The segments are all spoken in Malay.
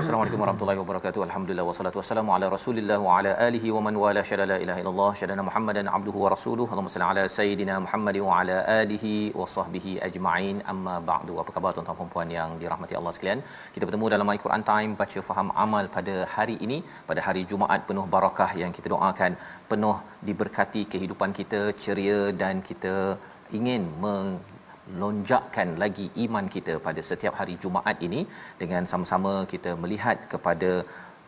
Assalamualaikum warahmatullahi wabarakatuh. Alhamdulillah wassalatu wassalamu ala Rasulillah wa ala alihi wa man wala syada la ilaha illallah syadana Muhammadan abduhu wa rasuluhu. Allahumma salli ala sayidina Muhammad wa ala alihi wa sahbihi ajma'in. Amma ba'du. Apa khabar tuan-tuan dan puan yang dirahmati Allah sekalian? Kita bertemu dalam My Quran Time baca faham amal pada hari ini, pada hari Jumaat penuh barakah yang kita doakan penuh diberkati kehidupan kita ceria dan kita ingin meng lonjakkan lagi iman kita pada setiap hari Jumaat ini dengan sama-sama kita melihat kepada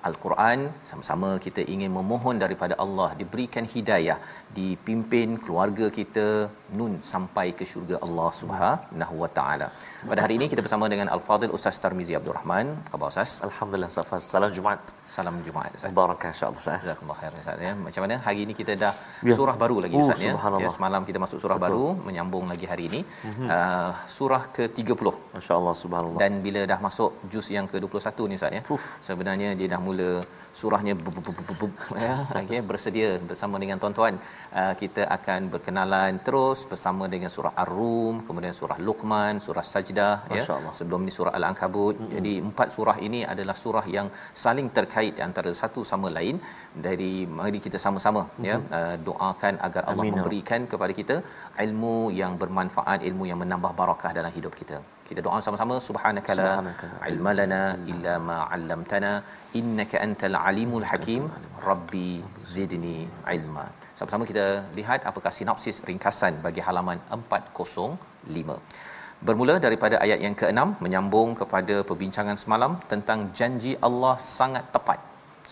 Al-Quran sama-sama kita ingin memohon daripada Allah diberikan hidayah dipimpin keluarga kita nun sampai ke syurga Allah Subhanahu wa taala. Pada hari ini kita bersama dengan Al-Fadil Ustaz Tarmizi Abdul Rahman. Apa khabar Ustaz? Alhamdulillah Safas. Salam Jumaat. Salam Jumaat Ustaz. Barakah insya-Allah Ustaz. Jazakallah khair Ustaz ya. Macam mana hari ini kita dah Ya. surah baru lagi Oh, Ustaz ya. ya. Semalam kita masuk surah Betul. baru menyambung lagi hari ini. Uh, surah ke-30 Masya-Allah subhanallah. dan bila dah masuk juz yang ke-21 ni Ustaz ya. Sebenarnya dia dah mula surahnya ya okey bersedia bersama dengan tuan-tuan uh, kita akan berkenalan terus bersama dengan surah Ar-Rum, kemudian surah Luqman, surah Sajdah ya. Sebelum ni surah Al-Ankabut. Mm-hmm. Jadi empat surah ini adalah surah yang saling terkait antara satu sama lain dari mari kita sama-sama mm-hmm. ya uh, doakan agar Allah Amin, ya memberikan kepada kita ilmu yang bermanfaat, ilmu yang menambah barakah dalam hidup kita. Kita doa sama-sama subhanaka la Subhanaka la ilma lana illa ma 'allamtana innaka antal alimul hakim rabbi zidni ilma. Sama-sama kita lihat apakah sinopsis ringkasan bagi halaman 405. Bermula daripada ayat yang ke-6 menyambung kepada perbincangan semalam tentang janji Allah sangat tepat.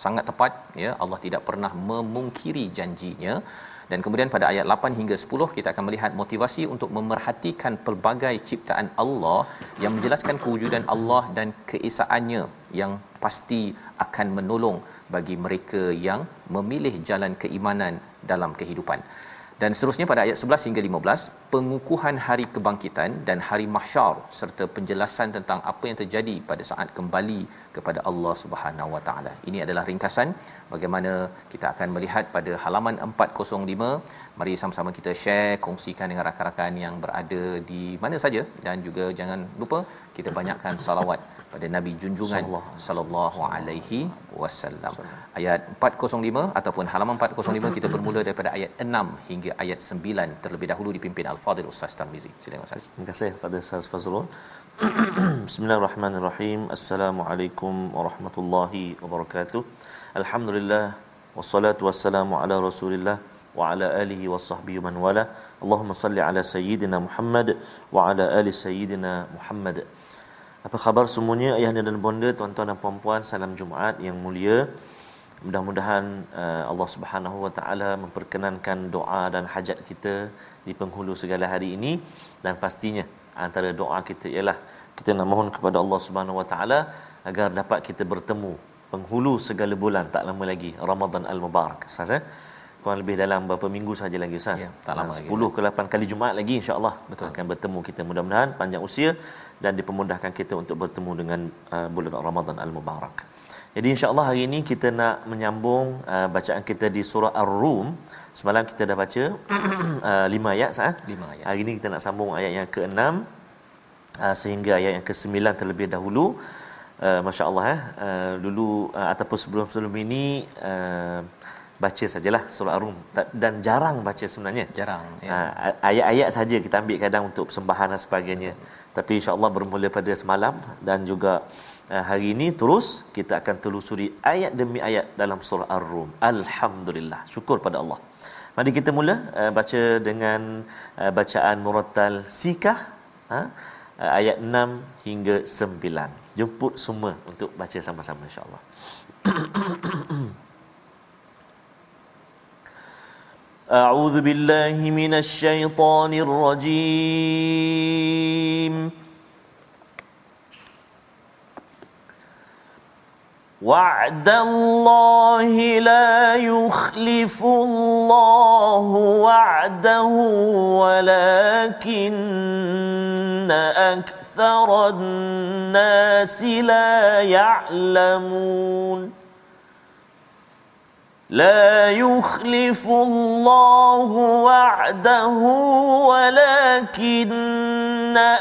Sangat tepat ya Allah tidak pernah memungkiri janjinya dan kemudian pada ayat 8 hingga 10 kita akan melihat motivasi untuk memerhatikan pelbagai ciptaan Allah yang menjelaskan kewujudan Allah dan keesaannya yang pasti akan menolong bagi mereka yang memilih jalan keimanan dalam kehidupan. Dan seterusnya pada ayat 11 hingga 15, pengukuhan hari kebangkitan dan hari mahsyar serta penjelasan tentang apa yang terjadi pada saat kembali kepada Allah Subhanahu Wa Taala. Ini adalah ringkasan bagaimana kita akan melihat pada halaman 405. Mari sama-sama kita share, kongsikan dengan rakan-rakan yang berada di mana saja dan juga jangan lupa kita banyakkan salawat pada Nabi junjungan sallallahu alaihi wasallam. Ayat 405 ataupun halaman 405 kita bermula daripada ayat 6 hingga ayat 9 terlebih dahulu dipimpin Al-Fadil Ustaz Tarmizi. Silakan Ustaz. Terima kasih kepada Ustaz Fazrul. Bismillahirrahmanirrahim. Assalamualaikum warahmatullahi wabarakatuh. Alhamdulillah wassalatu wassalamu ala Rasulillah wa ala alihi wa sahbihi man wala. Allahumma salli ala sayyidina Muhammad wa ala ali sayyidina Muhammad. Apa khabar semuanya ayahanda dan bonda, tuan-tuan dan puan-puan, salam Jumaat yang mulia. Mudah-mudahan uh, Allah Subhanahu Wa Taala memperkenankan doa dan hajat kita di penghulu segala hari ini dan pastinya antara doa kita ialah kita nak mohon kepada Allah Subhanahu Wa Taala agar dapat kita bertemu penghulu segala bulan tak lama lagi Ramadan Al-Mubarak. Ustaz eh? Kurang lebih dalam berapa minggu saja lagi Ustaz. Ya, tak lama lagi. 10 ke 8 kali Jumaat lagi insya-Allah Betul. akan bertemu kita mudah-mudahan panjang usia dan dipermudahkan kita untuk bertemu dengan uh, bulan Ramadan Al-Mubarak. Jadi insya-Allah hari ini kita nak menyambung uh, bacaan kita di surah Ar-Rum. Semalam kita dah baca uh, 5 ayat sah. Lima ayat. Hari ini kita nak sambung ayat yang ke-6 uh, sehingga ayat yang ke-9 terlebih dahulu. Uh, Masya Allah eh. Uh, dulu uh, ataupun sebelum-sebelum ini uh, baca sajalah surah ar-rum. Dan jarang baca sebenarnya jarang ya. ha, ayat-ayat saja kita ambil kadang untuk persembahan dan sebagainya. Tapi insyaallah bermula pada semalam dan juga uh, hari ini terus kita akan telusuri ayat demi ayat dalam surah ar-rum. Alhamdulillah. Syukur pada Allah. Mari kita mula uh, baca dengan uh, bacaan murattal sikah ha? uh, ayat 6 hingga 9 jemput semua untuk baca sama-sama insyaallah أعوذ بالله من الشيطان الرجيم. وعد الله لا يخلف الله وعده ولكن أكثر الناس لا يعلمون. لا يخلف الله وعده ولكن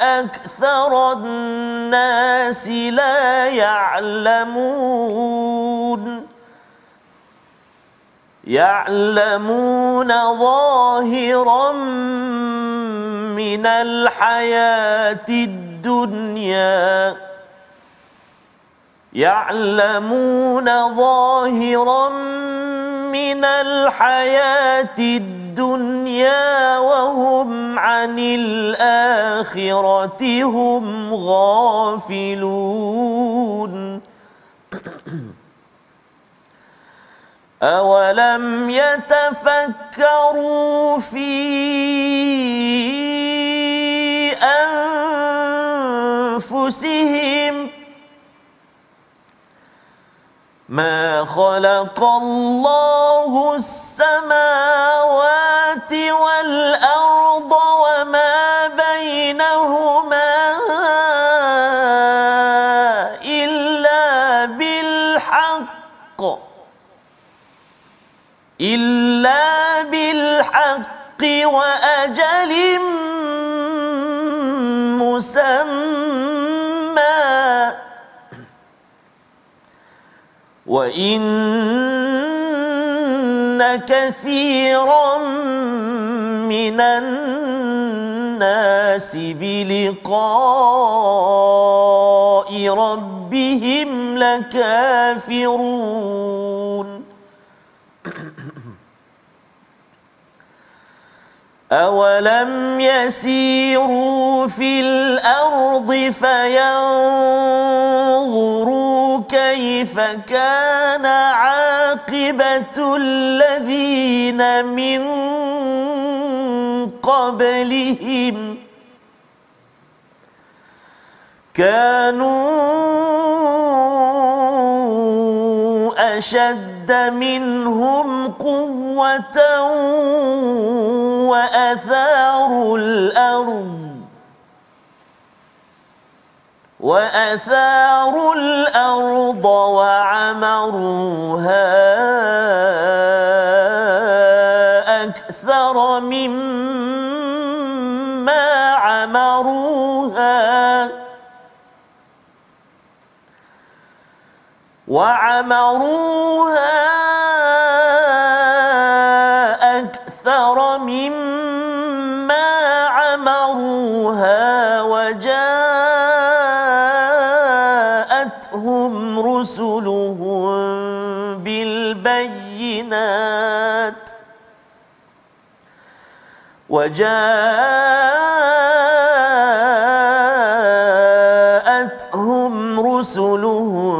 أكثر الناس لا يعلمون. يعلمون ظاهرا من الحياة الدنيا. يعلمون ظاهرا من الحياة الدنيا وهم عن الآخرة هم غافلون. أولم يتفكروا في أنفسهم ما خلق الله السماوات والأرض وما بينهما إلا بالحق إلا بالحق وأجل مسمى. وإن كثيرا من الناس بلقاء ربهم لكافرون أولم يسيروا في الأرض فينظروا كيف كان عاقبة الذين من قبلهم؟ كانوا أشد منهم قوة وأثاروا الأرض. وأثاروا الأرض وعمروها أكثر مما عمروها وعمروها وجاءتهم رسلهم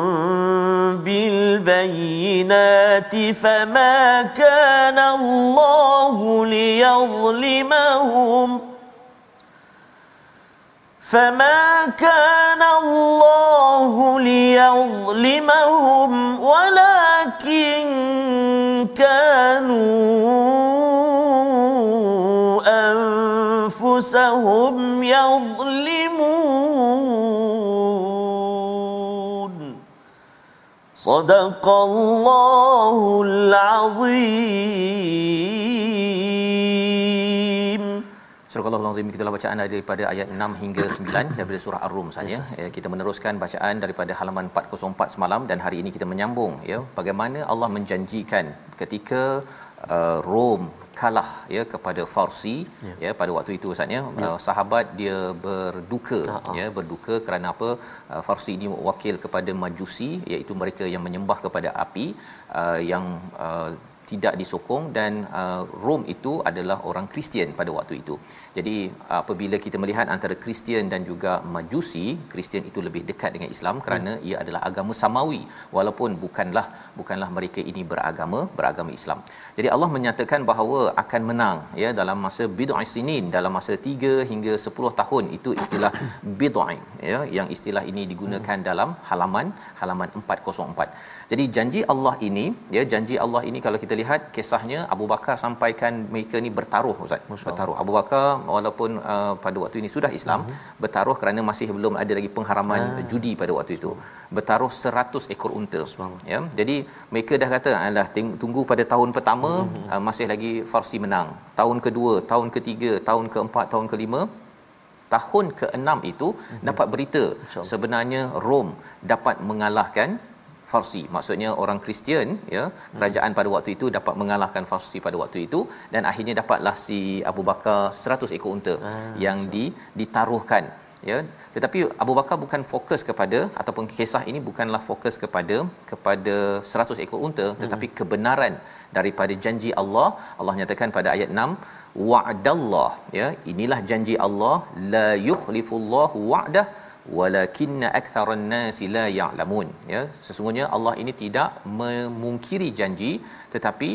بالبينات فما كان الله ليظلمهم فما كان الله ليظلمهم ولكن كانوا أنفسهم يظلمون صدق الله العظيم Surah Al-Azim kita bacaan daripada ayat 6 hingga 9 daripada surah Ar-Rum saja yes, ya. Kita meneruskan bacaan daripada halaman 404 semalam dan hari ini kita menyambung ya bagaimana Allah menjanjikan ketika uh, Rom kalah ya kepada Farsi ya, ya pada waktu itu Ustaz ya, ya. Uh, sahabat dia berduka Ha-ha. ya berduka kerana apa uh, Farsi ini wakil kepada Majusi iaitu mereka yang menyembah kepada api uh, yang uh, tidak disokong dan uh, Rom itu adalah orang Kristian pada waktu itu. Jadi apabila kita melihat antara Kristian dan juga Majusi, Kristian itu lebih dekat dengan Islam kerana hmm. ia adalah agama samawi walaupun bukanlah bukanlah mereka ini beragama beragama Islam. Jadi Allah menyatakan bahawa akan menang ya dalam masa bid'ah sinin dalam masa 3 hingga 10 tahun itu istilah bid'ah ya yang istilah ini digunakan hmm. dalam halaman halaman 404. Jadi janji Allah ini, ya janji Allah ini kalau kita lihat kisahnya Abu Bakar sampaikan mereka ni bertaruh Ustaz. Masya bertaruh. Abu Bakar walaupun uh, pada waktu ini sudah Islam, uh-huh. bertaruh kerana masih belum ada lagi pengharaman uh judi pada waktu itu. Bertaruh 100 ekor unta. Ya. Jadi mereka dah kata alah tunggu pada tahun pertama uh-huh. uh, masih lagi Farsi menang. Tahun kedua, tahun ketiga, tahun keempat, tahun kelima tahun ke-6 itu uh-huh. dapat berita sebenarnya Rom dapat mengalahkan Farsi. Maksudnya orang Kristian ya kerajaan pada waktu itu dapat mengalahkan Farsi pada waktu itu dan akhirnya dapatlah si Abu Bakar 100 ekor unta ah, yang di ditaruhkan ya. Tetapi Abu Bakar bukan fokus kepada ataupun kisah ini bukanlah fokus kepada kepada 100 ekor unta hmm. tetapi kebenaran daripada janji Allah. Allah nyatakan pada ayat 6 wa'dallah ya. Inilah janji Allah la yukhlifullahu wa'dah walakinna aktharan nasi la ya'lamun ya sesungguhnya Allah ini tidak memungkiri janji tetapi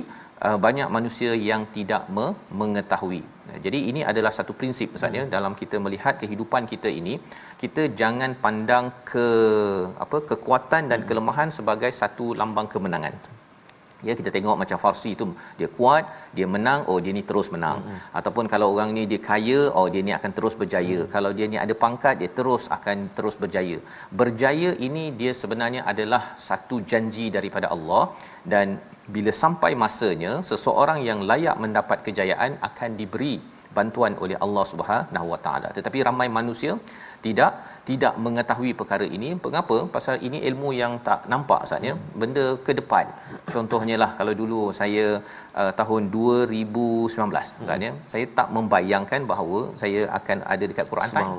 uh, banyak manusia yang tidak me- mengetahui jadi ini adalah satu prinsip ustaz ya hmm. dalam kita melihat kehidupan kita ini kita jangan pandang ke apa kekuatan dan hmm. kelemahan sebagai satu lambang kemenangan ya kita tengok macam Farsi itu dia kuat dia menang oh dia ni terus menang. Hmm. ataupun kalau orang ni dia kaya oh dia ni akan terus berjaya. Hmm. kalau dia ni ada pangkat dia terus akan terus berjaya. Berjaya ini dia sebenarnya adalah satu janji daripada Allah. Dan bila sampai masanya seseorang yang layak mendapat kejayaan akan diberi bantuan oleh Allah Subhanahu Wa Taala. Tetapi ramai manusia tidak tidak mengetahui perkara ini. Mengapa? Pasal ini ilmu yang tak nampak saatnya benda ke depan. Contohnya lah kalau dulu saya uh, tahun 2019 saatnya hmm. saya tak membayangkan bahawa saya akan ada dekat Quran Time.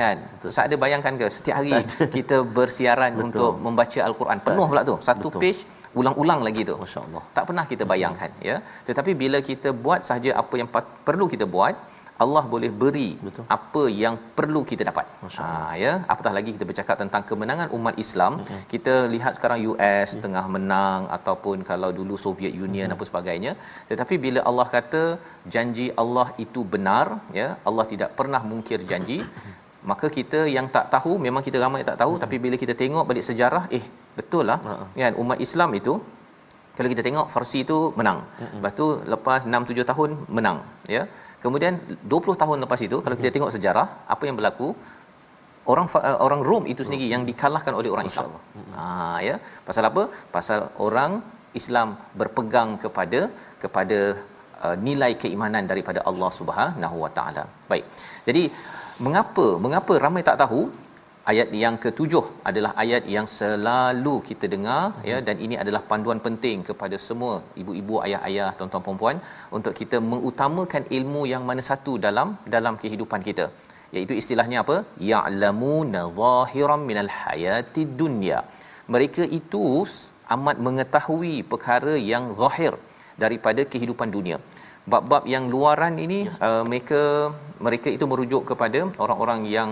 Kan? Tak ada bayangkan ke setiap hari kita bersiaran Betul. untuk membaca al-Quran? Penuh pula tu. Satu Betul. page ulang-ulang lagi tu. Masyaallah. Tak pernah kita bayangkan hmm. ya. Tetapi bila kita buat sahaja apa yang perlu kita buat Allah boleh beri Betul. apa yang perlu kita dapat. Ha ya, apatah lagi kita bercakap tentang kemenangan umat Islam, Betul. kita lihat sekarang US ya. tengah menang ataupun kalau dulu Soviet Union Betul. apa sebagainya. Tetapi bila Allah kata janji Allah itu benar, ya, Allah tidak pernah mungkir janji. Maka kita yang tak tahu memang kita ramai tak tahu tapi bila kita tengok balik sejarah eh betul lah uh-huh. kan umat Islam itu kalau kita tengok Farsi itu menang. Uh-huh. Lepas tu lepas 6 7 tahun menang ya. Kemudian 20 tahun lepas itu kalau kita tengok sejarah apa yang berlaku orang uh, orang Rom itu sendiri yang dikalahkan oleh orang Islam. Ha ya. Pasal apa? Pasal orang Islam berpegang kepada kepada uh, nilai keimanan daripada Allah Subhanahu Wa Taala. Baik. Jadi mengapa mengapa ramai tak tahu ayat yang ketujuh adalah ayat yang selalu kita dengar hmm. ya dan ini adalah panduan penting kepada semua ibu-ibu ayah-ayah tuan-tuan puan-puan untuk kita mengutamakan ilmu yang mana satu dalam dalam kehidupan kita iaitu istilahnya apa ya'lamuna zahiran minal hayati dunya mereka itu amat mengetahui perkara yang zahir daripada kehidupan dunia bab-bab yang luaran ini yes. uh, mereka mereka itu merujuk kepada orang-orang yang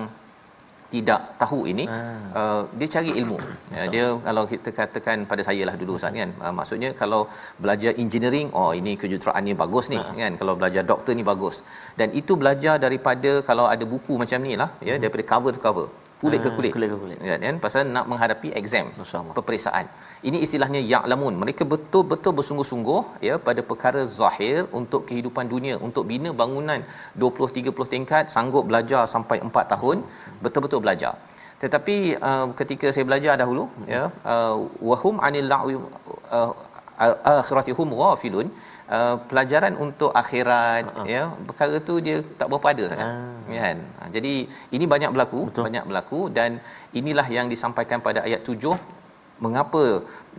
tidak tahu ini ah. uh, dia cari ilmu ya, dia kalau kita katakan pada saya lah dulu Ustaz kan uh, maksudnya kalau belajar engineering oh ini kejuruteraan ni bagus ni ah. kan kalau belajar doktor ni bagus dan itu belajar daripada kalau ada buku macam ni lah ya hmm. daripada cover to cover kulit ke kulit, kulit, ke kulit. Ya, kan pasal nak menghadapi exam peperiksaan. Ini istilahnya ya'lamun. Mereka betul-betul bersungguh-sungguh ya pada perkara zahir untuk kehidupan dunia untuk bina bangunan 20 30 tingkat sanggup belajar sampai 4 tahun betul-betul belajar. Tetapi uh, ketika saya belajar dahulu ya uh, wahum anil la'wi uh, akhiratihum ghafilun uh, pelajaran untuk akhirat uh-huh. ya perkara tu dia tak berapa ada sangat uh. kan ha, jadi ini banyak berlaku Betul. banyak berlaku dan inilah yang disampaikan pada ayat 7 mengapa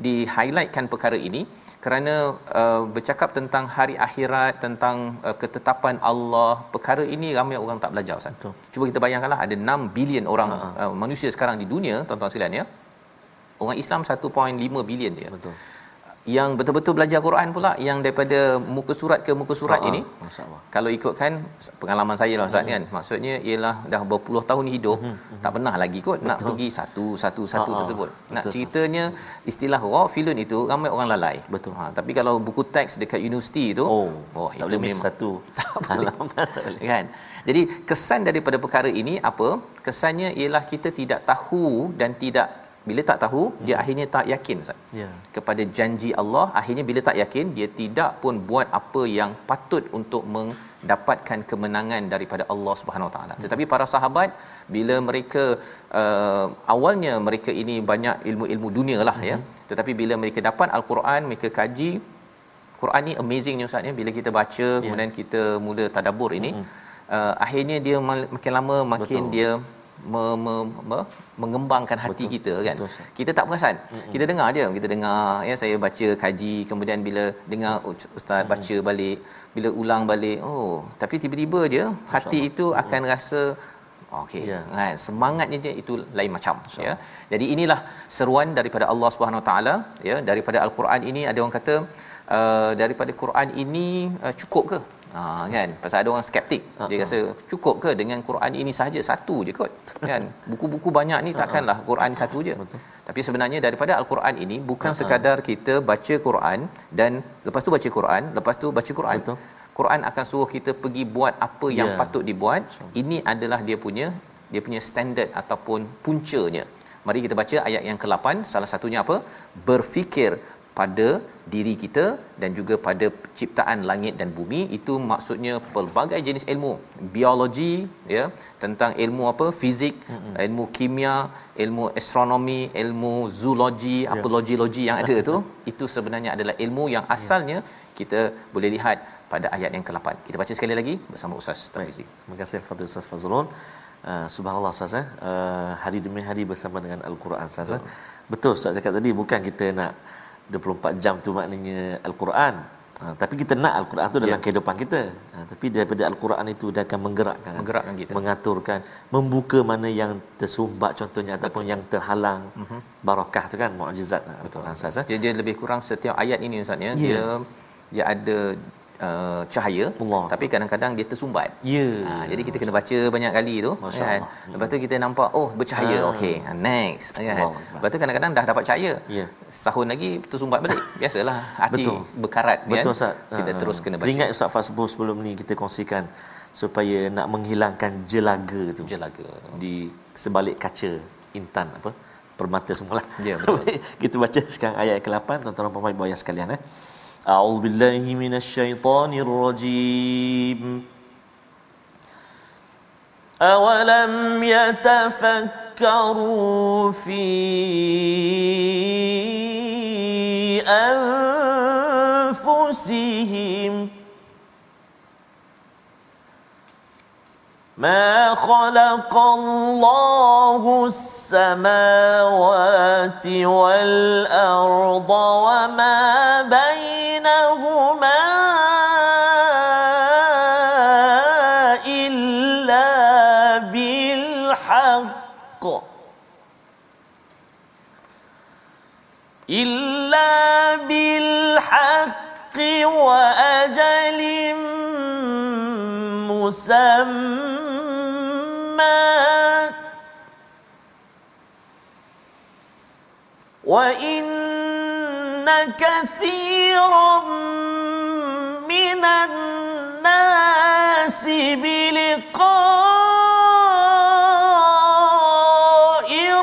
di highlightkan perkara ini kerana uh, bercakap tentang hari akhirat tentang uh, ketetapan Allah perkara ini ramai orang tak belajar Ustaz. Betul. Cuba kita bayangkanlah ada 6 bilion orang uh, manusia sekarang di dunia tuan-tuan sekalian ya. Orang Islam 1.5 bilion dia. Betul yang betul-betul belajar Quran pula yang daripada muka surat ke muka surat uh-huh. ini masyaallah kalau ikutkan pengalaman saya lah ustaz uh-huh. kan maksudnya ialah dah berpuluh tahun hidup uh-huh. tak pernah lagi kot betul. nak pergi satu satu satu uh-huh. tersebut betul. nak ceritanya istilah raw filun itu ramai orang lalai betul ha tapi kalau buku teks dekat universiti tu oh, oh tak boleh miss satu halaman kan jadi kesan daripada perkara ini apa kesannya ialah kita tidak tahu dan tidak bila tak tahu hmm. dia akhirnya tak yakin Ustaz. Ya. Kepada janji Allah akhirnya bila tak yakin dia tidak pun buat apa yang patut untuk mendapatkan kemenangan daripada Allah Subhanahu Wa Taala. Hmm. Tetapi para sahabat bila mereka uh, awalnya mereka ini banyak ilmu-ilmu dunia lah ya. hmm. ya. Tetapi bila mereka dapat al-Quran mereka kaji Quran ni amazing ni Ustaz ya bila kita baca ya. kemudian kita mula tadabbur ini hmm. uh, akhirnya dia makin lama makin Betul. dia me, me, me, mengembangkan hati Betul. kita kan Betul. kita tak perasan mm-hmm. kita dengar je kita dengar ya saya baca kaji kemudian bila dengar ustaz mm-hmm. baca balik bila ulang balik oh tapi tiba-tiba je hati itu akan mm-hmm. rasa okey yeah. kan semangatnya je itu lain macam ya jadi inilah seruan daripada Allah Subhanahu taala ya daripada al-Quran ini ada orang kata uh, daripada Quran ini uh, cukup ke Ha kan? Pasal ada orang skeptik. Uh-huh. dia rasa cukup ke dengan Quran ini sahaja? Satu je kot. Kan? Buku-buku banyak ni takkanlah Quran satu je. Betul. tapi sebenarnya daripada al-Quran ini bukan uh-huh. sekadar kita baca Quran dan lepas tu baca Quran lepas tu baca Quran. Betul. Quran akan suruh kita pergi buat apa yang yeah. patut dibuat. Ini adalah dia punya dia punya standard ataupun puncanya. Mari kita baca ayat yang ke-8 salah satunya apa? Berfikir pada diri kita dan juga pada ciptaan langit dan bumi. Itu maksudnya pelbagai jenis ilmu. Biologi ya tentang ilmu apa? Fizik mm-hmm. ilmu kimia ilmu astronomi ilmu zoologi yeah. apa logi-logi yang ada tu. Itu sebenarnya adalah ilmu yang ya. asalnya yeah. kita boleh lihat pada ayat yang ke-8 kita baca sekali lagi bersama Ustaz Tamizi terima kasih Fadil Ustaz Fazrul. Uh, subhanallah Ustaz uh, hari demi hari bersama dengan al-Quran Ustaz betul Ustaz cakap tadi bukan kita nak 24 jam tu maknanya al-Quran. Ha, tapi kita nak al-Quran tu dalam ya. kehidupan kita. Ha, tapi daripada al-Quran itu dia akan menggerakkan, menggerakkan kita. mengaturkan, membuka mana yang tersumbat contohnya Betul. ataupun yang terhalang. Uh-huh. Barakah tu kan mukjizat al-Quran Ustaz. Eh? Dia, dia lebih kurang setiap ayat ini Ustaz ya. Yeah. Dia dia ada uh, cahaya Allah. tapi kadang-kadang dia tersumbat. Ya. Yeah. Ha, jadi kita kena baca banyak kali tu kan. Lepas tu kita nampak oh bercahaya. Ha. Okey, ha, next kan. Lepas tu kadang-kadang dah dapat cahaya. Ya. Yeah. Sahun lagi tersumbat balik. Biasalah hati Betul. berkarat kan. Betul Ustaz. Kita ha. terus kena baca. Teringat Ustaz Fasbus sebelum ni kita kongsikan supaya nak menghilangkan jelaga tu. Jelaga. Di sebalik kaca intan apa? Permata semualah. Ya, betul. kita baca sekarang ayat ke-8 tuan-tuan dan puan-puan sekalian eh. أعوذ بالله من الشيطان الرجيم. أولم يتفكروا في أنفسهم ما خلق الله السماوات والأرض وإن كثيرا من الناس بلقاء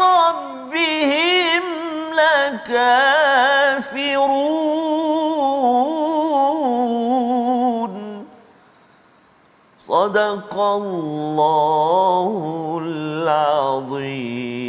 ربهم لكافرون. صدق الله العظيم.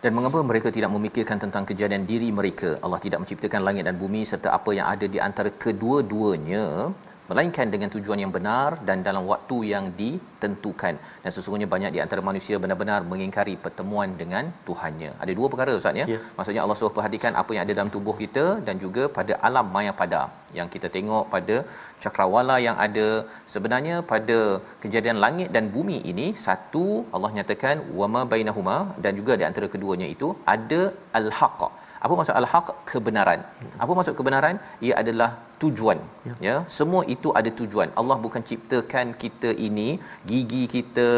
Dan mengapa mereka tidak memikirkan tentang kejadian diri mereka? Allah tidak menciptakan langit dan bumi serta apa yang ada di antara kedua-duanya melainkan dengan tujuan yang benar dan dalam waktu yang ditentukan dan sesungguhnya banyak di antara manusia benar-benar mengingkari pertemuan dengan Tuhannya. Ada dua perkara ustaz ya. Yeah. Maksudnya Allah suruh perhatikan apa yang ada dalam tubuh kita dan juga pada alam maya pada yang kita tengok pada cakrawala yang ada sebenarnya pada kejadian langit dan bumi ini satu Allah nyatakan wama bainahuma dan juga di antara keduanya itu ada al-haqq apa maksud al-haq? Kebenaran. Apa maksud kebenaran? Ia adalah tujuan. Ya. ya? Semua itu ada tujuan. Allah bukan ciptakan kita ini gigi kita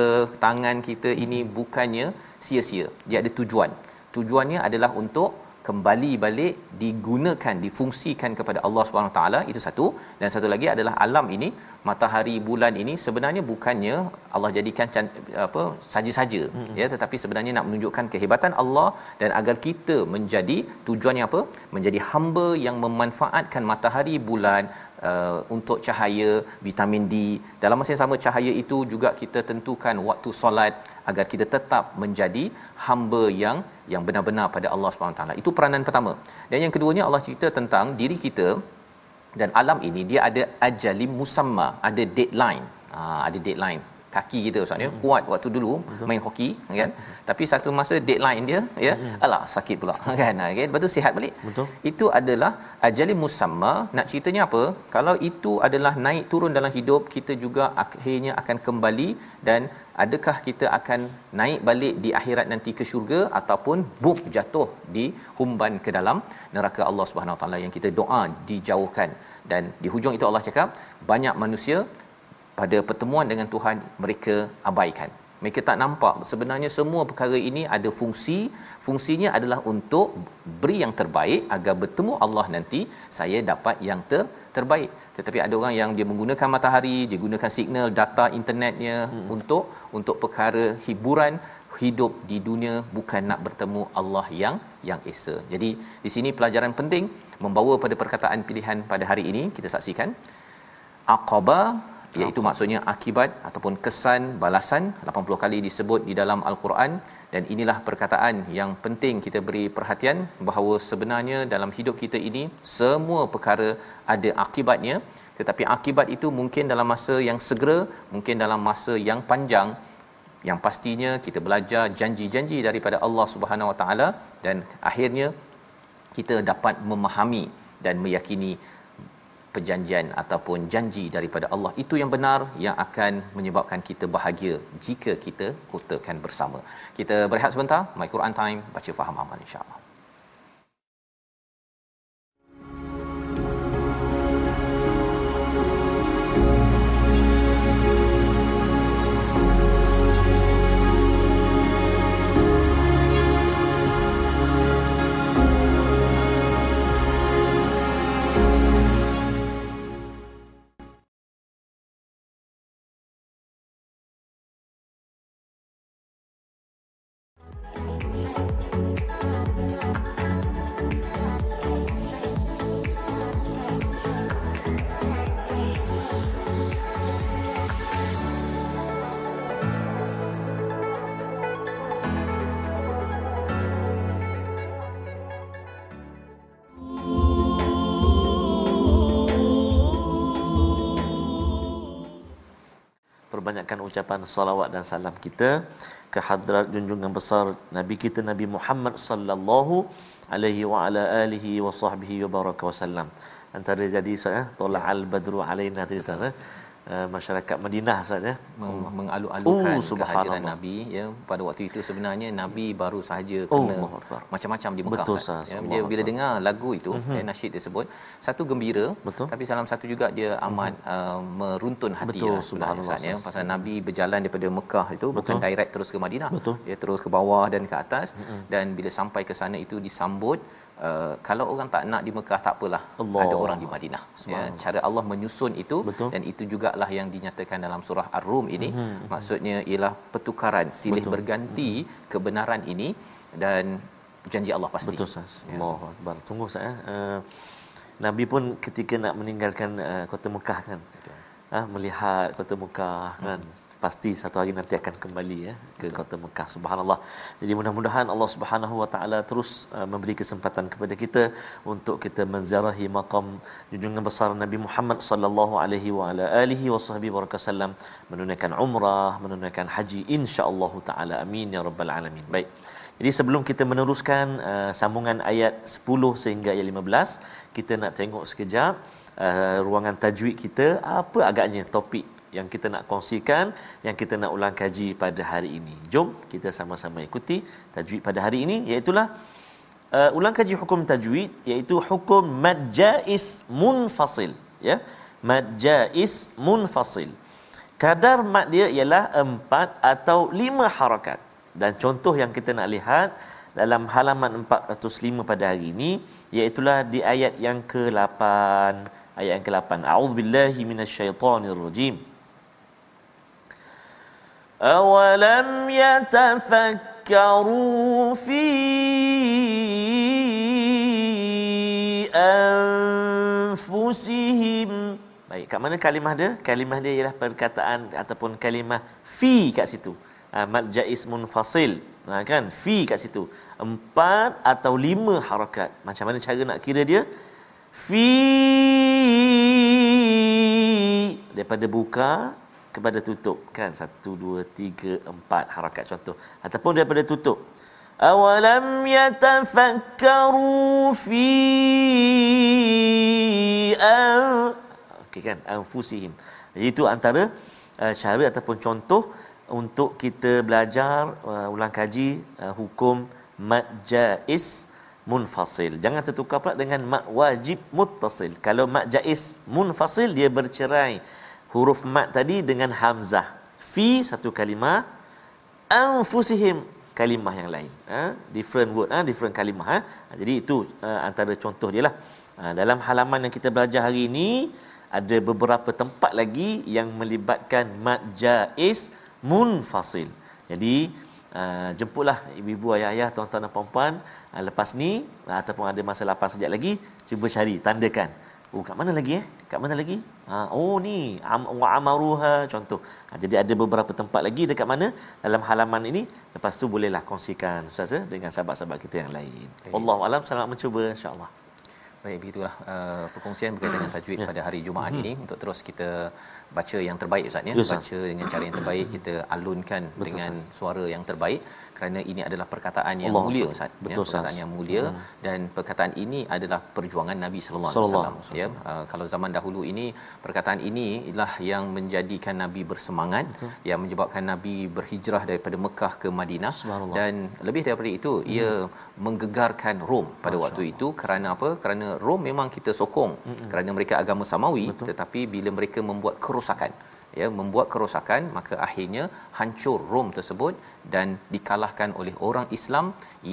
tangan kita ini bukannya sia-sia. Dia ada tujuan. Tujuannya adalah untuk kembali balik digunakan difungsikan kepada Allah Subhanahu taala itu satu. Dan satu lagi adalah alam ini matahari bulan ini sebenarnya bukannya Allah jadikan apa saja-saja. Hmm. ya tetapi sebenarnya nak menunjukkan kehebatan Allah dan agar kita menjadi tujuannya apa? Menjadi hamba yang memanfaatkan matahari bulan uh, untuk cahaya vitamin D. Dalam masa yang sama cahaya itu juga kita tentukan waktu solat agar kita tetap menjadi hamba yang yang benar-benar pada Allah SWT. Itu peranan pertama. Dan yang keduanya Allah cerita tentang diri kita dan alam ini dia ada ajalim musamma, ada deadline. Ha, ada deadline kaki kita ustaz ya hmm. kuat waktu dulu Betul. main hoki kan hmm. tapi satu masa deadline dia ya hmm. alah sakit pula kan okay? lepas tu sihat balik Betul. itu adalah ajali musamma nak ceritanya apa kalau itu adalah naik turun dalam hidup kita juga akhirnya akan kembali dan adakah kita akan naik balik di akhirat nanti ke syurga ataupun bum jatuh di humban ke dalam neraka Allah Subhanahu taala yang kita doa dijauhkan dan di hujung itu Allah cakap banyak manusia pada pertemuan dengan Tuhan mereka abaikan mereka tak nampak sebenarnya semua perkara ini ada fungsi fungsinya adalah untuk beri yang terbaik agar bertemu Allah nanti saya dapat yang ter terbaik tetapi ada orang yang dia menggunakan matahari dia gunakan signal data internetnya hmm. untuk untuk perkara hiburan hidup di dunia bukan nak bertemu Allah yang yang esa. Jadi di sini pelajaran penting membawa pada perkataan pilihan pada hari ini kita saksikan aqaba iaitu Apa? maksudnya akibat ataupun kesan balasan 80 kali disebut di dalam al-Quran dan inilah perkataan yang penting kita beri perhatian bahawa sebenarnya dalam hidup kita ini semua perkara ada akibatnya tetapi akibat itu mungkin dalam masa yang segera mungkin dalam masa yang panjang yang pastinya kita belajar janji-janji daripada Allah Subhanahu Wa Taala dan akhirnya kita dapat memahami dan meyakini perjanjian ataupun janji daripada Allah itu yang benar yang akan menyebabkan kita bahagia jika kita kutakan bersama. Kita berehat sebentar, My Quran Time, baca faham amal insya-Allah. Banyakkan ucapan salawat dan salam kita ke hadrat junjungan besar Nabi kita Nabi Muhammad sallallahu alaihi wa ala alihi wa sahbihi wa baraka wasallam. Antara jadi saya tolak al badru alaina tadi saya Uh, masyarakat Madinah saja ya. Meng- mengalu-alukan oh, kehadiran Nabi ya pada waktu itu sebenarnya Nabi baru sahaja oh, kena oh, macam-macam di Mekah betul sah, ya, dia bila dengar lagu itu mm-hmm. ya, nasyid tersebut satu gembira betul. tapi salam satu juga dia amat mm-hmm. uh, meruntun hati betul lah, subhanallah ya pasal Nabi berjalan daripada Mekah itu betul. bukan direct terus ke Madinah betul. dia terus ke bawah dan ke atas mm-hmm. dan bila sampai ke sana itu disambut Uh, kalau orang tak nak di Mekah tak apalah Allah. ada orang di Madinah ya cara Allah menyusun itu Betul. dan itu jugalah yang dinyatakan dalam surah Ar-Rum ini mm-hmm. maksudnya ialah pertukaran silih Betul. berganti mm-hmm. kebenaran ini dan janji Allah pasti Betul Ustaz ya. Allahu akbar tunggu saya uh, Nabi pun ketika nak meninggalkan uh, kota Mekah kan uh, melihat kota Mekah kan mm-hmm pasti satu hari nanti akan kembali ya ke kota Mekah. Subhanallah. Jadi mudah-mudahan Allah Subhanahu wa taala terus uh, memberi kesempatan kepada kita untuk kita menziarahi makam junjungan besar Nabi Muhammad sallallahu alaihi wa ala alihi wasallam menunaikan umrah menunaikan haji insya-Allah taala. Amin ya rabbal alamin. Baik. Jadi sebelum kita meneruskan uh, sambungan ayat 10 sehingga ayat 15 kita nak tengok sekejap uh, ruangan tajwid kita apa agaknya topik yang kita nak kongsikan yang kita nak ulang kaji pada hari ini. Jom kita sama-sama ikuti tajwid pada hari ini iaitu uh, ulang kaji hukum tajwid iaitu hukum mad jaiz munfasil ya. Mad jaiz munfasil. Kadar mad dia ialah empat atau lima harakat. Dan contoh yang kita nak lihat dalam halaman 405 pada hari ini iaitu di ayat yang ke-8 ayat yang ke-8 a'udzubillahi minasyaitonirrajim awalam yatafakkaru fi anfusihim baik kat mana kalimah dia? Kalimah dia ialah perkataan ataupun kalimah fi kat situ. Uh, mad jaiz munfasil ha, kan? Fi kat situ. Empat atau lima harakat macam mana cara nak kira dia? Fi. Daripada buka kepada tutup kan? Satu dua tiga empat harakat. Contoh ataupun daripada tutup. Awalam yatafakkaru fi an okey kan? Anfusihim. Itu antara uh, cara ataupun contoh untuk kita belajar uh, ulang kaji uh, hukum mad jaiz munfasil. Jangan tertukar pula dengan mad wajib muttasil. Kalau mad jaiz munfasil dia bercerai huruf mad tadi dengan hamzah. Fi satu kalimah anfusihim kalimah yang lain. Ha? different word, ha? different kalimah. Ha? Jadi itu uh, antara contoh dia lah. Ha, dalam halaman yang kita belajar hari ini ada beberapa tempat lagi yang melibatkan mad jaiz munfasil. Jadi uh, jemputlah ibu-ibu ayah-ayah tuan-tuan dan puan-puan uh, lepas ni uh, ataupun ada masa lapar sekejap lagi cuba cari tandakan. Oh kat mana lagi eh? Kat mana lagi? Ha, oh ni am wa amaruha contoh. Ha, jadi ada beberapa tempat lagi dekat mana dalam halaman ini. Lepas tu bolehlah kongsikan ustaz eh, dengan sahabat-sahabat kita yang lain. Wallahu alam selamat mencuba insya-Allah. Baik begitulah uh, perkongsian berkaitan dengan tajwid ya. pada hari Jumaat hmm. ini untuk terus kita baca yang terbaik Ustaz ya. Baca dengan cara yang terbaik kita alunkan Betul, dengan sahas. suara yang terbaik kerana ini adalah perkataan yang Allah. mulia Ustaz ya, Betul, ya, perkataan yang mulia hmm. dan perkataan ini adalah perjuangan Nabi sallallahu alaihi wasallam ya uh, kalau zaman dahulu ini perkataan ini ialah yang menjadikan Nabi bersemangat Betul. yang menyebabkan Nabi berhijrah daripada Mekah ke Madinah dan lebih daripada itu hmm. ia menggegarkan Rom pada Masya waktu Allah. itu kerana apa kerana Rom memang kita sokong hmm. kerana mereka agama samawi Betul. tetapi bila mereka membuat kerosakan ya membuat kerosakan maka akhirnya hancur Rom tersebut dan dikalahkan oleh orang Islam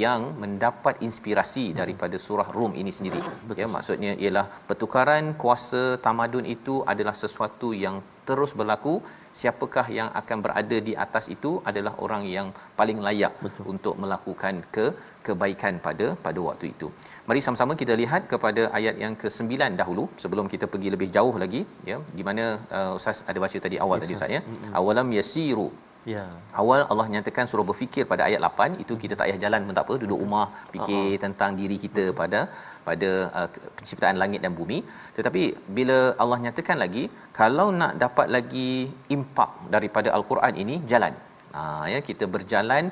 yang mendapat inspirasi daripada surah Rom ini sendiri Betul. ya maksudnya ialah pertukaran kuasa tamadun itu adalah sesuatu yang terus berlaku siapakah yang akan berada di atas itu adalah orang yang paling layak Betul. untuk melakukan ke kebaikan pada pada waktu itu Mari sama-sama kita lihat kepada ayat yang ke-9 dahulu sebelum kita pergi lebih jauh lagi ya di mana uh, ustaz ada baca tadi awal yes, tadi ustaz ya. Mm-hmm. Awalam yasiru. Ya. Awal Allah nyatakan suruh berfikir pada ayat 8 itu kita tak payah jalan pun tak apa duduk rumah fikir uh-huh. tentang diri kita pada pada uh, penciptaan langit dan bumi tetapi bila Allah nyatakan lagi kalau nak dapat lagi impak daripada al-Quran ini jalan. Ha ya kita berjalan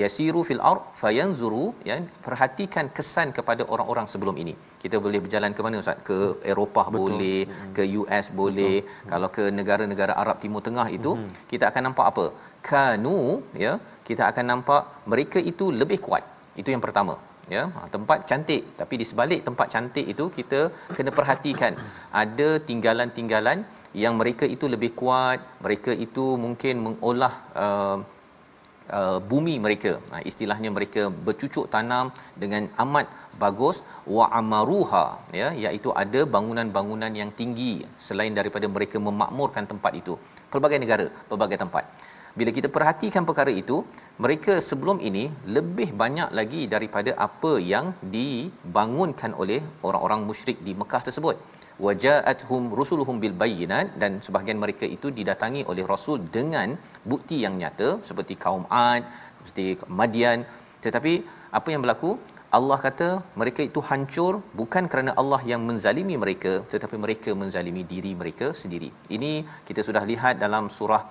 yasiru fil ard fayanzuru ya perhatikan kesan kepada orang-orang sebelum ini kita boleh berjalan ke mana ustaz ke Eropah Betul. boleh hmm. ke US boleh Betul. kalau ke negara-negara Arab Timur Tengah itu hmm. kita akan nampak apa kanu ya kita akan nampak mereka itu lebih kuat itu yang pertama ya ha, tempat cantik tapi di sebalik tempat cantik itu kita kena perhatikan ada tinggalan-tinggalan yang mereka itu lebih kuat mereka itu mungkin mengolah uh, uh, bumi mereka. Uh, istilahnya mereka bercucuk tanam dengan amat bagus. Wa amaruha ya iaitu ada bangunan-bangunan yang tinggi selain daripada mereka memakmurkan tempat itu. Pelbagai negara pelbagai tempat. Bila kita perhatikan perkara itu mereka sebelum ini lebih banyak lagi daripada apa yang dibangunkan oleh orang-orang musyrik di Mekah tersebut waja'atuhum rusuluhum bil bayyinat dan sebahagian mereka itu didatangi oleh rasul dengan bukti yang nyata seperti kaum Ad seperti Madian. Tetapi apa yang berlaku? Allah kata mereka itu hancur bukan kerana Allah yang menzalimi mereka tetapi mereka menzalimi diri mereka sendiri. Ini kita sudah lihat dalam surah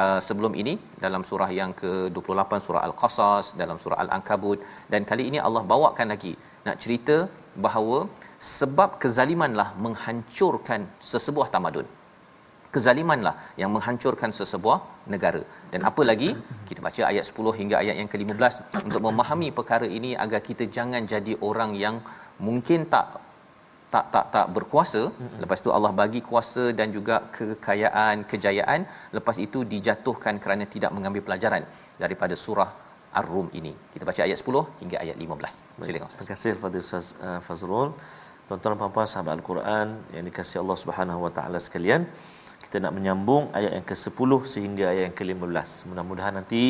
Uh, sebelum ini dalam surah yang ke-28 surah Al-Qasas dalam surah Al-Ankabut. Dan kali ini Allah bawakan lagi nak cerita bahawa sebab kezalimanlah menghancurkan sesebuah tamadun. Kezalimanlah yang menghancurkan sesebuah negara. Dan apa lagi? Kita baca ayat 10 hingga ayat yang ke-15 untuk memahami perkara ini agar kita jangan jadi orang yang mungkin tak tak tak tak berkuasa. Mm-hmm. lepas tu Allah bagi kuasa dan juga kekayaan kejayaan. Lepas itu dijatuhkan kerana tidak mengambil pelajaran daripada surah Ar-Rum ini. Kita baca ayat 10 hingga ayat 15 silakan terima kasih Fadil Ustaz uh, Fazrul tuan-tuan dan puan-puan sahabat Al-Quran yang dikasihi Allah Subhanahu wa taala sekalian kita nak menyambung ayat yang ke-10 sehingga ayat yang ke-15 mudah-mudahan nanti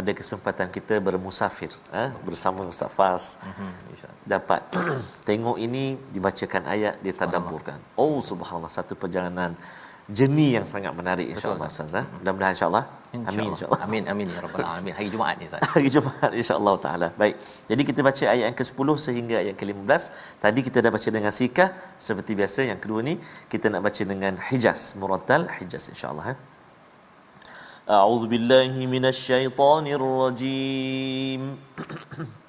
ada kesempatan kita bermusafir eh, bersama Ustaz Fas. Mm-hmm. dapat tengok ini dibacakan ayat ditadabburkan oh subhanallah satu perjalanan jeni yang sangat menarik insyaallah Ustaz eh. mudah-mudahan insyaallah amin insyaallah amin amin ya rabbal alamin hari jumaat ni Ustaz hari jumaat insyaallah taala baik jadi kita baca ayat yang ke-10 sehingga ayat ke-15 tadi kita dah baca dengan sikah seperti biasa yang kedua ni kita nak baca dengan hijaz murattal hijaz insyaallah eh. أعوذ بالله من الشيطان الرجيم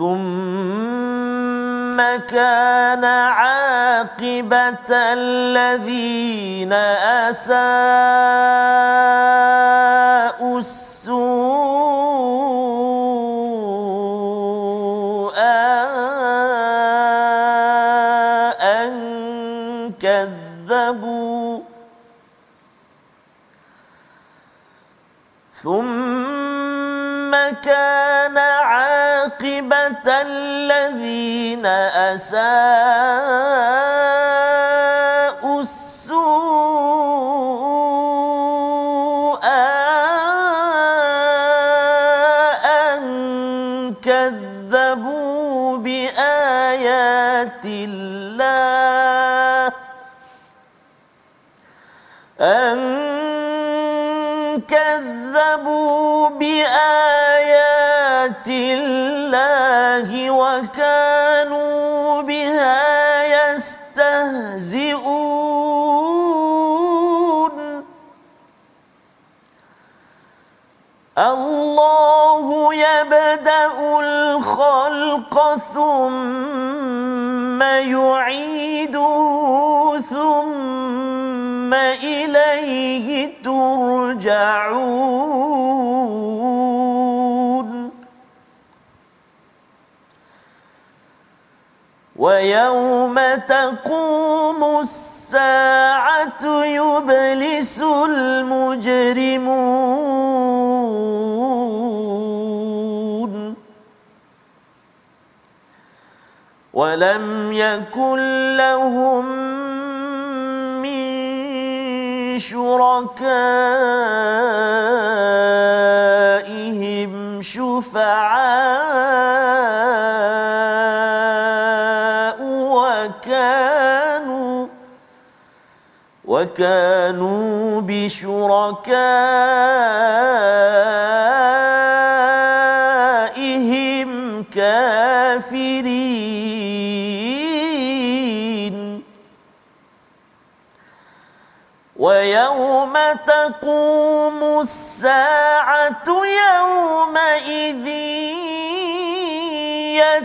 ثم كان عاقبة الذين أساءوا السوء أن كذبوا ثم كان عاقبة الذين أساءوا ثم يعيده ثم إليه ترجعون. ويوم تقوم الساعة يبلس المجرمون. ولم يكن لهم من شركائهم شفعاء وكانوا وكانوا بشركائهم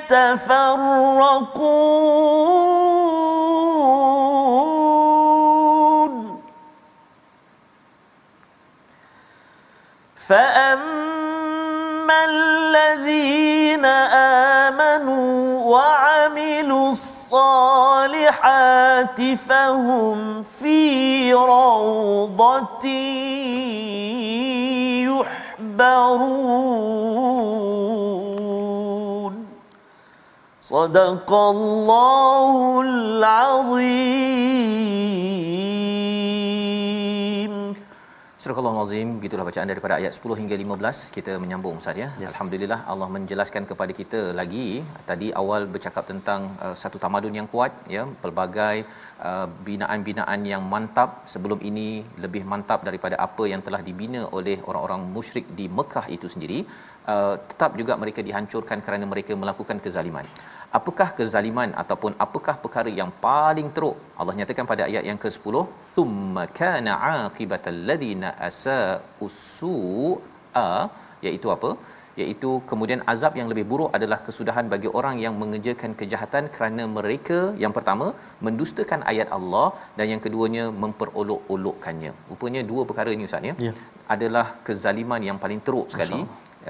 يتفرقون. فأما الذين آمنوا وعملوا الصالحات فهم في روضة يحبرون. صدق الله العظيم Surah azim. Gitulah bacaan daripada ayat 10 hingga 15. Kita menyambung Ustaz ya. Yes. Alhamdulillah Allah menjelaskan kepada kita lagi tadi awal bercakap tentang uh, satu tamadun yang kuat ya, pelbagai uh, binaan-binaan yang mantap sebelum ini lebih mantap daripada apa yang telah dibina oleh orang-orang musyrik di Mekah itu sendiri. Uh, tetap juga mereka dihancurkan kerana mereka melakukan kezaliman apakah kezaliman ataupun apakah perkara yang paling teruk? Allah nyatakan pada ayat yang ke-10 thumma kana aqibatal ladina asa usu'a iaitu apa? Iaitu kemudian azab yang lebih buruk adalah kesudahan bagi orang yang mengerjakan kejahatan kerana mereka yang pertama mendustakan ayat Allah dan yang keduanya memperolok-olokkannya. Rupanya dua perkara ini ustaz ya yeah. adalah kezaliman yang paling teruk sekali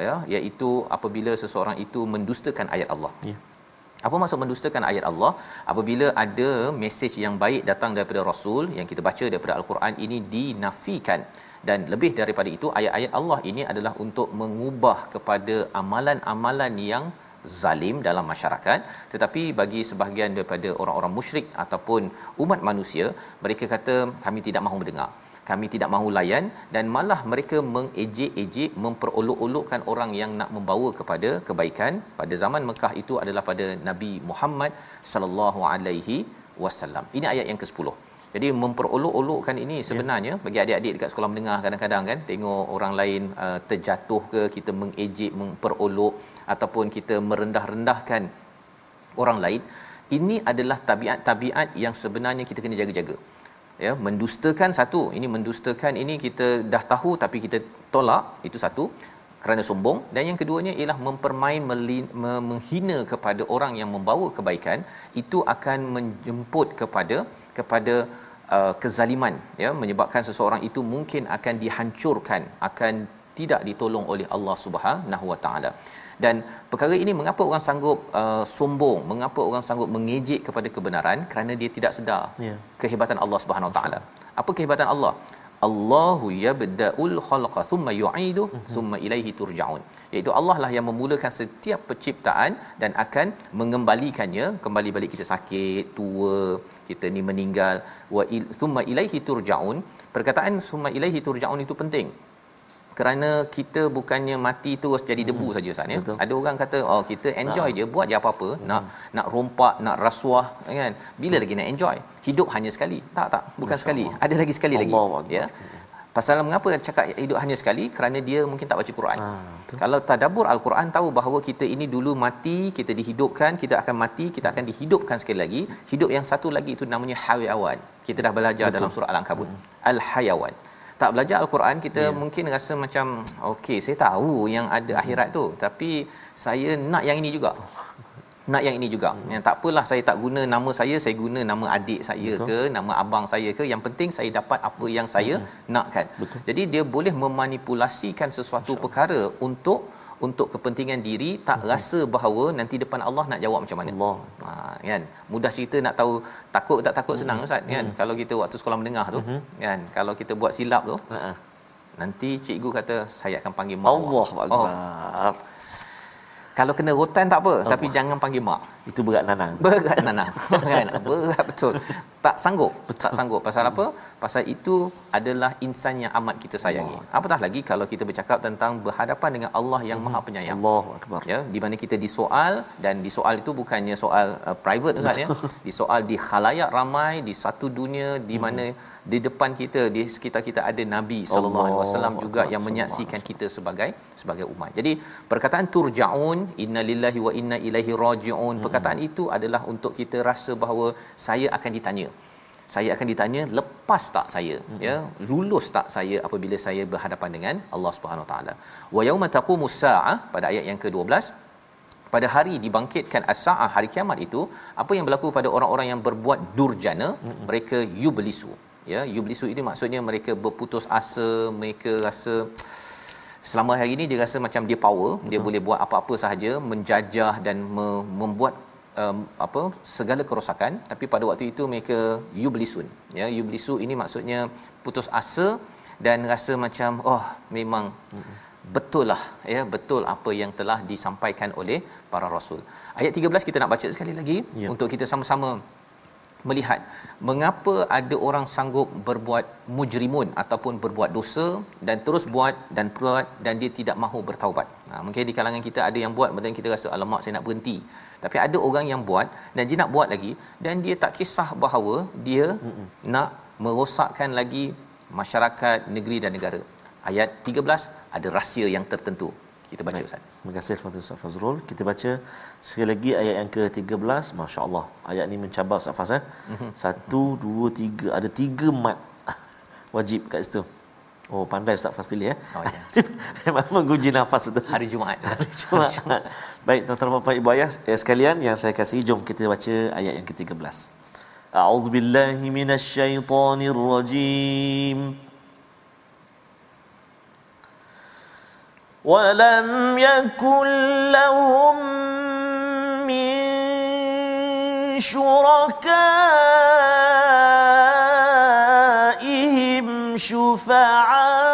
ya iaitu apabila seseorang itu mendustakan ayat Allah. Yeah apa maksud mendustakan ayat Allah? Apabila ada mesej yang baik datang daripada Rasul yang kita baca daripada Al-Quran ini dinafikan. Dan lebih daripada itu ayat-ayat Allah ini adalah untuk mengubah kepada amalan-amalan yang zalim dalam masyarakat. Tetapi bagi sebahagian daripada orang-orang musyrik ataupun umat manusia mereka kata kami tidak mahu mendengar kami tidak mahu layan dan malah mereka mengejek-ejek memperolok-olokkan orang yang nak membawa kepada kebaikan pada zaman Mekah itu adalah pada Nabi Muhammad sallallahu alaihi wasallam ini ayat yang ke-10 jadi memperolok-olokkan ini ya. sebenarnya ya. bagi adik-adik dekat sekolah menengah kadang-kadang kan tengok orang lain uh, terjatuh ke kita mengejek memperolok ataupun kita merendah-rendahkan orang lain ini adalah tabiat-tabiat yang sebenarnya kita kena jaga-jaga ya mendustakan satu. Ini mendustakan ini kita dah tahu tapi kita tolak itu satu kerana sombong. Dan yang keduanya ialah mempermain melin, menghina kepada orang yang membawa kebaikan. Itu akan menjemput kepada kepada uh, kezaliman ya menyebabkan seseorang itu mungkin akan dihancurkan akan tidak ditolong oleh Allah Subhanahu Wa Taala dan perkara ini mengapa orang sanggup uh, sombong mengapa orang sanggup mengejek kepada kebenaran? Kerana dia tidak sedar yeah. kehebatan Allah Subhanahu Wa Taala. Apa kehebatan Allah? Allahu yabda'ul khalqa thumma yu'idu mhm. thumma ilaihi turja'un. Iaitu Allah lah yang memulakan setiap penciptaan dan akan mengembalikannya. Kembali balik kita sakit tua kita ni meninggal. Wa thumma ilaihi turja'un. Perkataan thumma ilaihi turja'un itu penting kerana kita bukannya mati terus jadi debu hmm. saja Ustaz ya. Ada orang kata oh kita enjoy nah. je buat je apa-apa hmm. nak nak rompak nak rasuah kan. Bila hmm. lagi nak enjoy? Hidup hanya sekali. Tak tak bukan Masya sekali. Allah. Ada lagi sekali Allah lagi. Allah. Ya. Pasal mengapa cakap hidup hanya sekali? Kerana dia mungkin tak baca Quran. Ha, Kalau tadabbur al-Quran tahu bahawa kita ini dulu mati, kita dihidupkan, kita akan mati, kita akan dihidupkan sekali lagi. Hidup yang satu lagi itu namanya hayawan. Kita dah belajar betul. dalam surah Al-Ankabut. Hmm. Al-hayawan tak belajar al-Quran kita yeah. mungkin rasa macam okey saya tahu yang ada akhirat tu tapi saya nak yang ini juga nak yang ini juga hmm. yang tak apalah saya tak guna nama saya saya guna nama adik saya Betul. ke nama abang saya ke yang penting saya dapat apa yang saya hmm. nakkan Betul. jadi dia boleh memanipulasikan sesuatu Masya. perkara untuk untuk kepentingan diri tak uh-huh. rasa bahawa nanti depan Allah nak jawab macam mana. Allah. Ha kan. Mudah cerita nak tahu takut tak takut senang uh-huh. ustaz kan. Uh-huh. Kalau kita waktu sekolah menengah tu uh-huh. kan kalau kita buat silap tu uh-huh. nanti cikgu kata saya akan panggil mak. Allah Allah. Oh kalau kena rotan tak apa oh. tapi jangan panggil mak itu berat nanang berat nanang kan berat betul tak sanggup betul. tak sanggup pasal hmm. apa pasal itu adalah insan yang amat kita sayangi Allah. apatah lagi kalau kita bercakap tentang berhadapan dengan Allah yang hmm. Maha Penyayang Allahu akbar ya di mana kita disoal dan disoal itu bukannya soal uh, private Ustaz ya disoal di khalayak ramai di satu dunia di hmm. Di depan kita di sekitar kita ada nabi sallallahu alaihi wasallam juga yang menyaksikan kita sebagai sebagai umat. Jadi perkataan turjaun inna lillahi wa inna ilaihi rajiun perkataan hmm. itu adalah untuk kita rasa bahawa saya akan ditanya. Saya akan ditanya lepas tak saya hmm. ya lulus tak saya apabila saya berhadapan dengan Allah Subhanahu taala. Wa yauma taqumus saah pada ayat yang ke-12 pada hari dibangkitkan as-saah hari kiamat itu apa yang berlaku pada orang-orang yang berbuat durjana hmm. mereka yublisu ya yublisu ini maksudnya mereka berputus asa mereka rasa selama hari ini dia rasa macam dia power Betul. dia boleh buat apa-apa sahaja menjajah dan me- membuat um, apa segala kerosakan tapi pada waktu itu mereka yublisun ya yublisu ini maksudnya putus asa dan rasa macam oh memang hmm. betul lah ya betul apa yang telah disampaikan oleh para rasul ayat 13 kita nak baca sekali lagi ya. untuk kita sama-sama melihat mengapa ada orang sanggup berbuat mujrimun ataupun berbuat dosa dan terus buat dan buat dan dia tidak mahu bertaubat. Ha, mungkin di kalangan kita ada yang buat dan kita rasa alamak saya nak berhenti. Tapi ada orang yang buat dan dia nak buat lagi dan dia tak kisah bahawa dia Mm-mm. nak merosakkan lagi masyarakat, negeri dan negara. Ayat 13 ada rahsia yang tertentu. Kita baca Baik. Ustaz. Terima kasih kepada Ustaz Fazrul. Kita baca sekali lagi ayat yang ke-13. Masya-Allah. Ayat ni mencabar Ustaz Faz eh. Mm-hmm. Satu, dua, tiga. Ada tiga mat wajib kat situ. Oh, pandai Ustaz Faz pilih eh. Oh, ya. Memang menguji nafas betul. Hari Jumaat. Hari Jumaat. Baik, tuan-tuan dan puan ibu ayah eh, sekalian yang saya kasih, jom kita baca ayat yang ke-13. A'udzubillahi minasyaitonirrajim. rajim. ولم يكن لهم من شركائهم شفعاء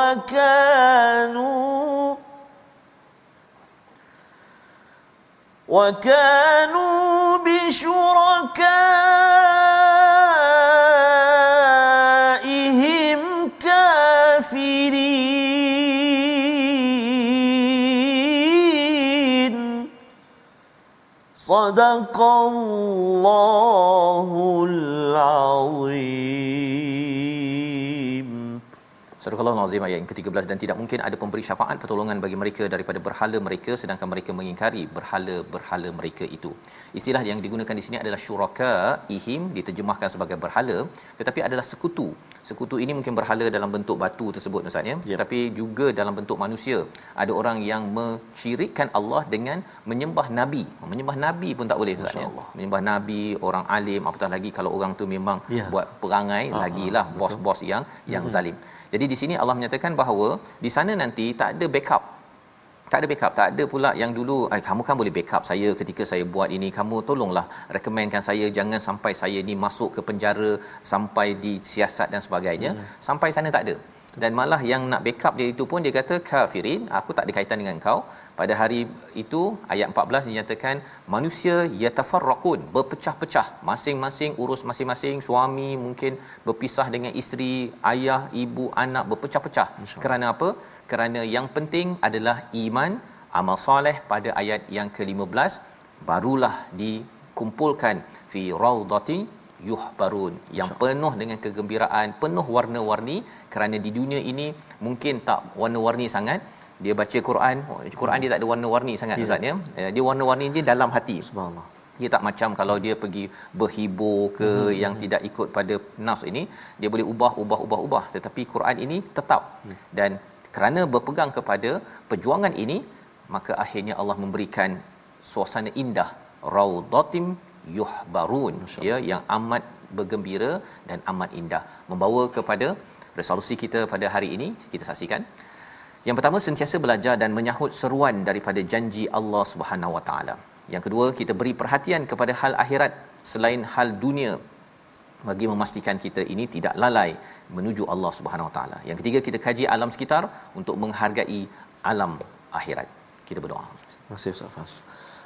وكانوا وكانوا بشركائهم صدق الله Al-Azim ayat yang ke-13 dan tidak mungkin ada pemberi syafaat pertolongan bagi mereka daripada berhala mereka sedangkan mereka mengingkari berhala-berhala mereka itu. Istilah yang digunakan di sini adalah syuraka ihim diterjemahkan sebagai berhala tetapi adalah sekutu. Sekutu ini mungkin berhala dalam bentuk batu tersebut Ustaz ya. Yep. Tetapi juga dalam bentuk manusia. Ada orang yang mensyirikkan Allah dengan menyembah nabi. Menyembah nabi pun tak boleh Ustaz ya. Menyembah nabi, orang alim apatah lagi kalau orang tu memang yeah. buat perangai uh-huh. lagilah bos-bos yang yang uh-huh. zalim. Jadi di sini Allah menyatakan bahawa di sana nanti tak ada backup. Tak ada backup. Tak ada pula yang dulu eh, kamu kan boleh backup saya ketika saya buat ini. Kamu tolonglah rekomenkan saya. Jangan sampai saya ni masuk ke penjara sampai disiasat dan sebagainya. Hmm. sampai sana tak ada. Dan malah yang nak backup dia itu pun dia kata kafirin aku tak ada kaitan dengan kau pada hari itu ayat 14 dinyatakan manusia yatafarraqun berpecah-pecah. Masing-masing urus masing-masing suami mungkin berpisah dengan isteri ayah ibu anak berpecah-pecah. Kerana apa? Kerana yang penting adalah iman amal soleh pada ayat yang ke-15 barulah dikumpulkan. Fi raudati yuhbarun. Yang penuh dengan kegembiraan penuh warna-warni. Kerana di dunia ini mungkin tak warna-warni sangat dia baca Quran. Quran dia tak ada warna-warni sangat ya. ustaz ya. Eh, dia warna-warni dia dalam hati. Subhanallah. Dia tak macam kalau dia pergi berhibur ke hmm. yang hmm. tidak ikut pada nafs ini dia boleh ubah ubah ubah ubah. Tetapi Quran ini tetap. Hmm. dan kerana berpegang kepada perjuangan ini maka akhirnya Allah memberikan suasana indah. Raudatim yuhbarun. Ya yang amat bergembira dan amat indah. Membawa kepada resolusi kita pada hari ini kita saksikan yang pertama sentiasa belajar dan menyahut seruan daripada janji Allah Subhanahu Wa Taala. Yang kedua kita beri perhatian kepada hal akhirat selain hal dunia bagi memastikan kita ini tidak lalai menuju Allah Subhanahu Wa Taala. Yang ketiga kita kaji alam sekitar untuk menghargai alam akhirat. Kita berdoa. Terima kasih Ustaz.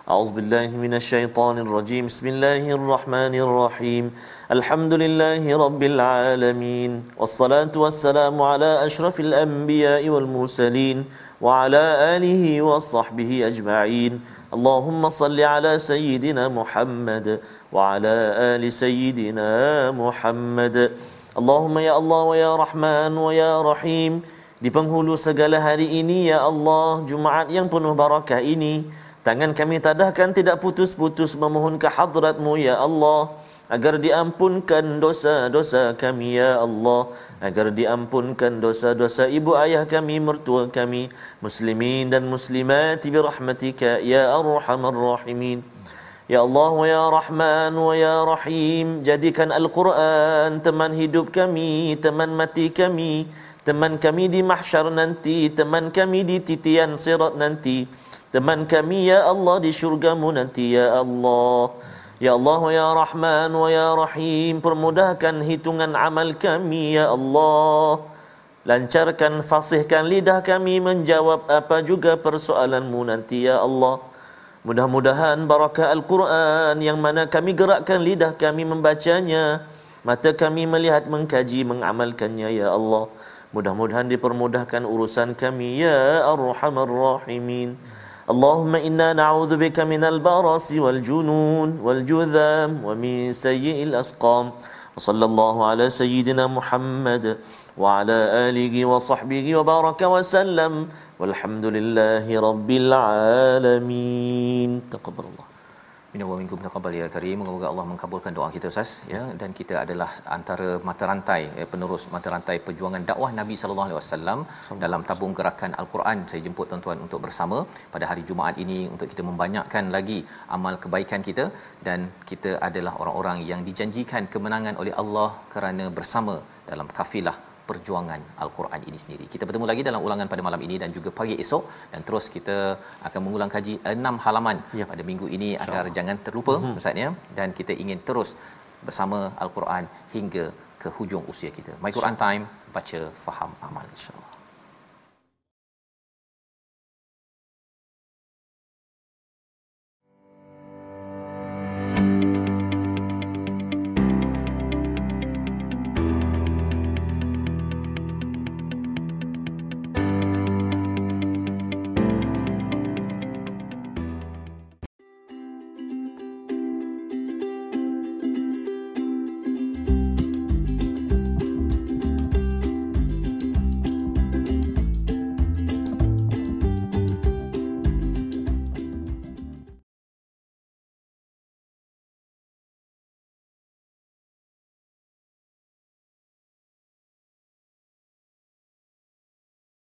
أعوذ بالله من الشيطان الرجيم بسم الله الرحمن الرحيم الحمد لله رب العالمين والصلاة والسلام على أشرف الأنبياء والمرسلين وعلى آله وصحبه أجمعين اللهم صل على سيدنا محمد وعلى آل سيدنا محمد Allahumma ya Allah wa ya Rahman wa ya Rahim di penghulu segala hari ini ya Allah Jumaat yang penuh barakah ini tangan kami tadahkan tidak putus-putus memohon ke hadratmu ya Allah. Agar diampunkan dosa-dosa kami ya Allah. Agar diampunkan dosa-dosa ibu ayah kami mertua kami muslimin dan muslimat bi rahmatika ya arhamar rahimin. Ya Allah wa ya Rahman wa ya Rahim Jadikan Al-Quran teman hidup kami Teman mati kami Teman kami di mahsyar nanti Teman kami di titian sirat nanti Teman kami ya Allah di syurgamu nanti ya Allah Ya Allah ya Rahman wa ya Rahim Permudahkan hitungan amal kami ya Allah Lancarkan fasihkan lidah kami menjawab apa juga persoalanmu nanti ya Allah Mudah-mudahan barakah Al-Quran yang mana kami gerakkan lidah kami membacanya, mata kami melihat, mengkaji, mengamalkannya ya Allah. Mudah-mudahan dipermudahkan urusan kami ya Arhamar Rahimin. Allahumma inna na'udzu bika minal barasi wal junun wal judham wa min sayyi'il asqam. Wa sallallahu ala sayyidina Muhammad wa ala alihi wa sahbihi wa baraka wa Minna wa minkum taqabbal ya karim. Moga Allah mengabulkan doa kita Ustaz ya dan kita adalah antara mata rantai eh, penerus mata rantai perjuangan dakwah Nabi sallallahu alaihi wasallam dalam tabung gerakan Al-Quran. Saya jemput tuan-tuan untuk bersama pada hari Jumaat ini untuk kita membanyakkan lagi amal kebaikan kita dan kita adalah orang-orang yang dijanjikan kemenangan oleh Allah kerana bersama dalam kafilah perjuangan Al-Quran ini sendiri. Kita bertemu lagi dalam ulangan pada malam ini dan juga pagi esok dan terus kita akan mengulang kaji enam halaman ya. pada minggu ini agar jangan terlupa mm-hmm. Ustaz ya dan kita ingin terus bersama Al-Quran hingga ke hujung usia kita. My Quran Time baca faham amal insya-Allah.